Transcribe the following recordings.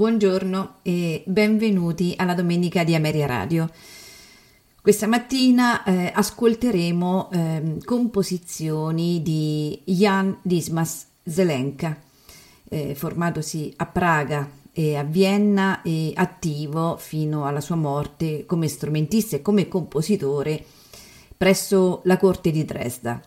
Buongiorno e benvenuti alla domenica di Ameria Radio. Questa mattina eh, ascolteremo eh, composizioni di Jan Dismas Zelenka, eh, formatosi a Praga e a Vienna e attivo fino alla sua morte come strumentista e come compositore presso la corte di Dresda.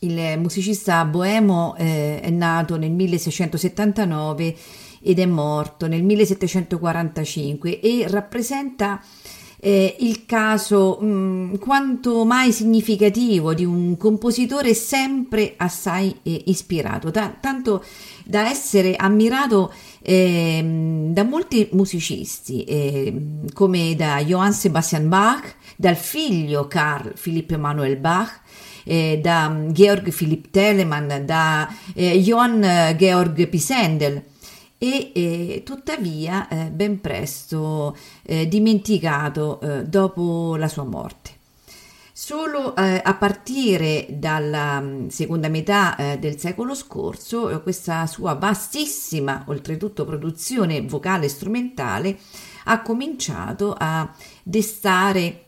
Il musicista boemo eh, è nato nel 1679 ed è morto nel 1745 e rappresenta eh, il caso mh, mm, quanto mai significativo di un compositore sempre assai eh, ispirato, ta- tanto da essere ammirato eh, da molti musicisti, ehm, come da Johann Sebastian Bach, dal figlio Carl Philipp Emanuel Bach, eh, da mm, Georg Philipp Telemann, da eh, Johann Georg Pisendel e eh, tuttavia eh, ben presto eh, dimenticato eh, dopo la sua morte. Solo eh, a partire dalla mm, seconda metà eh, del secolo scorso questa sua vastissima, oltretutto produzione vocale e strumentale, ha cominciato a destare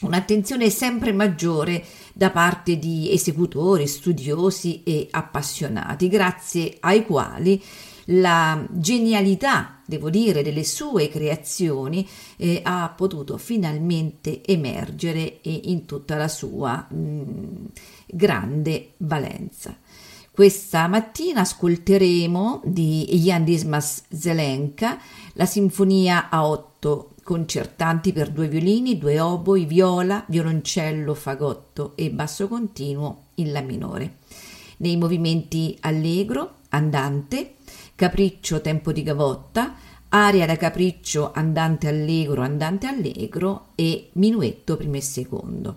un'attenzione sempre maggiore da parte di esecutori, studiosi e appassionati, grazie ai quali la genialità, devo dire, delle sue creazioni eh, ha potuto finalmente emergere in tutta la sua mh, mm, grande valenza. Questa mattina ascolteremo di Jan Dismas Zelenka la sinfonia a otto concertanti per due violini, due oboi, viola, violoncello, fagotto e basso continuo in La minore. Nei movimenti allegro, andante, capriccio tempo di gavotta, aria da capriccio andante allegro andante allegro e minuetto primo e secondo.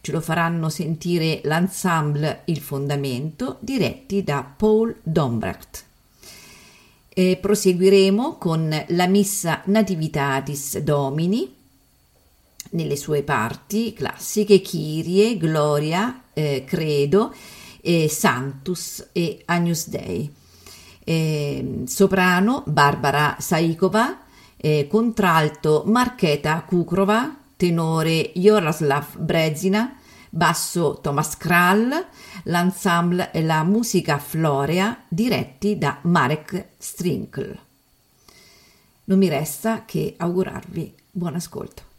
Ce lo faranno sentire l'ensemble Il Fondamento diretti da Paul Dombracht. E proseguiremo con la Missa Nativitatis Domini nelle sue parti classiche Kyrie, Gloria, eh, Credo, eh, Sanctus e Agnus Dei eh, soprano Barbara Saikova, eh, contralto Marcheta Kukrova, tenore Joroslav Brezina, basso Thomas Kral, l'ensemble e la musica Florea diretti da Marek Strinkl. Non mi resta che augurarvi buon ascolto.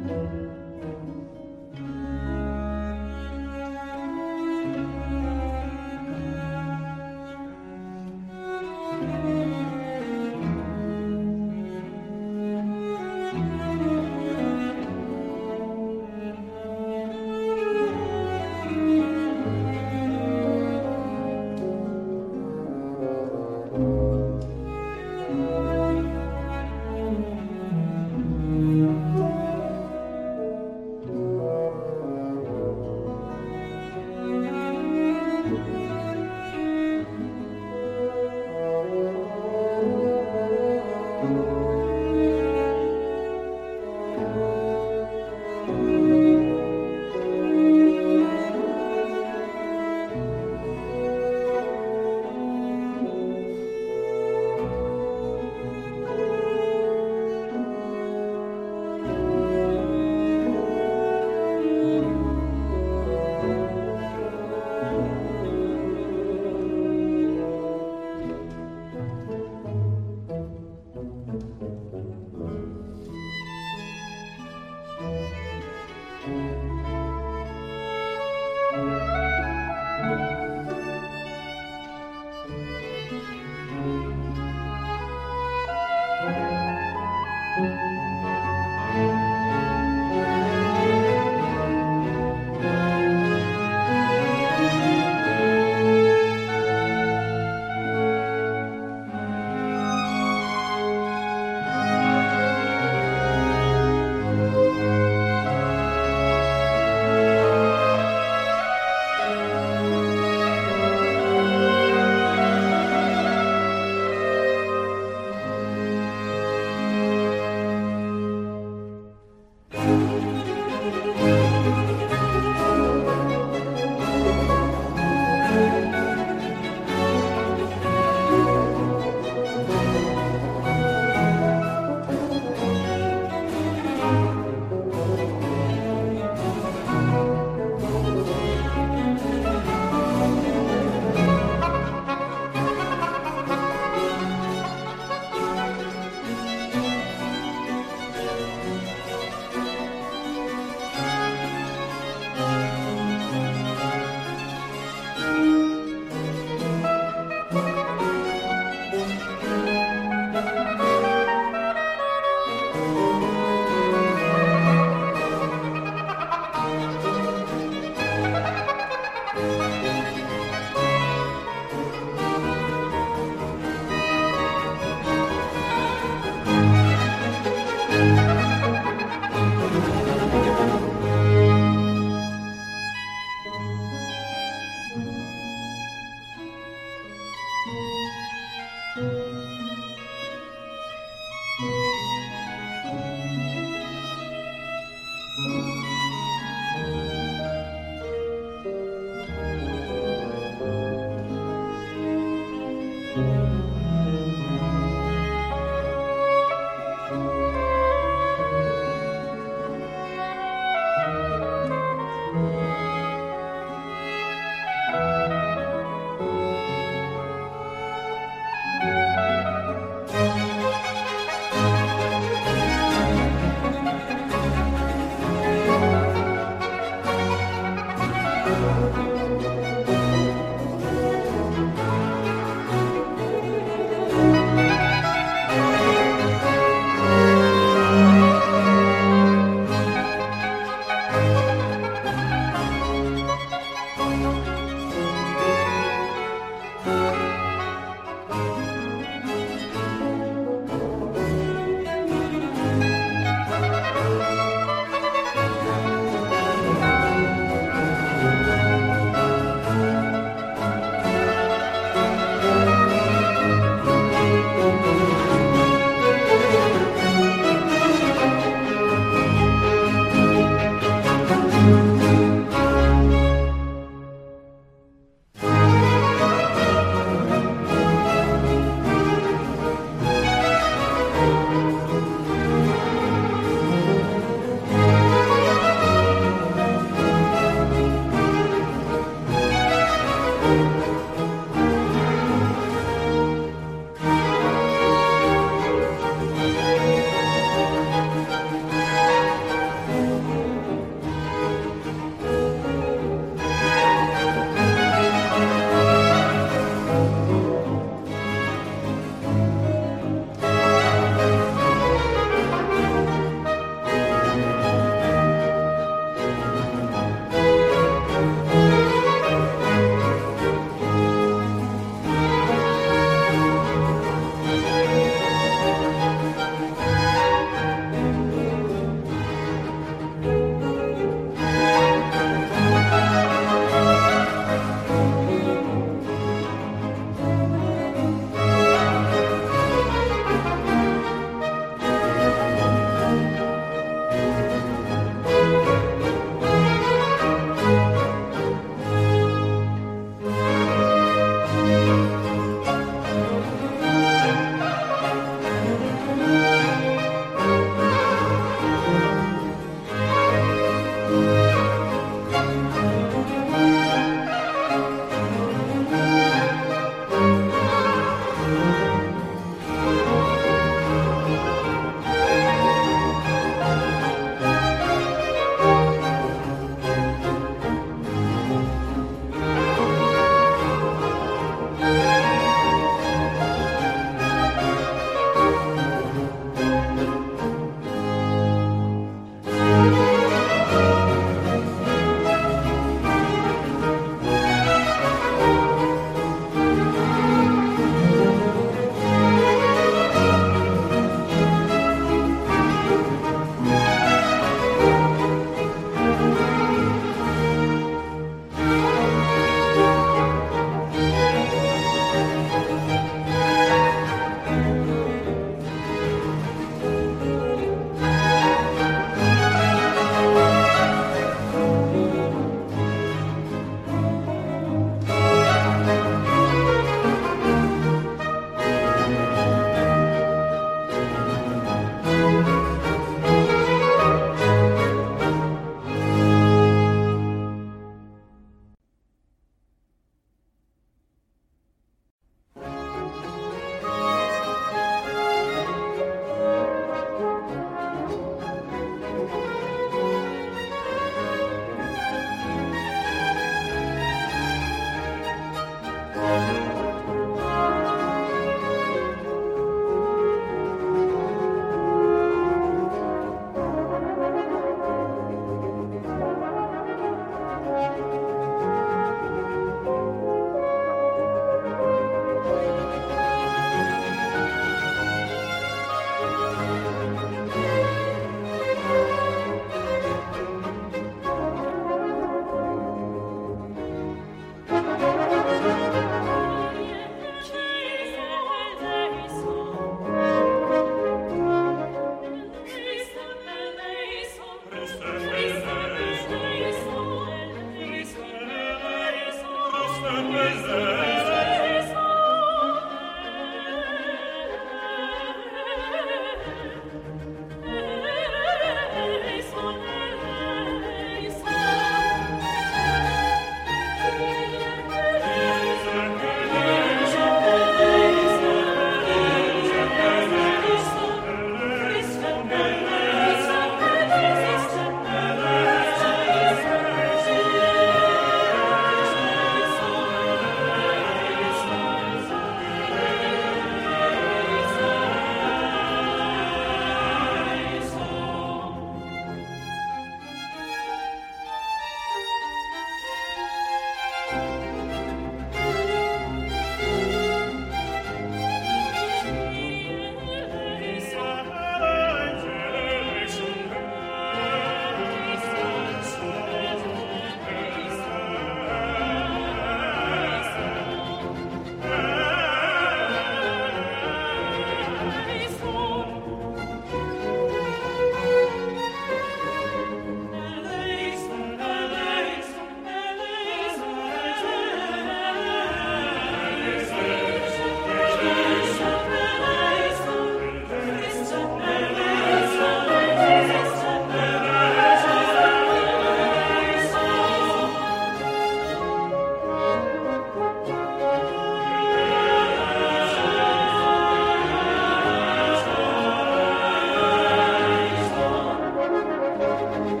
Thank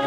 you.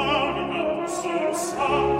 alma tu sa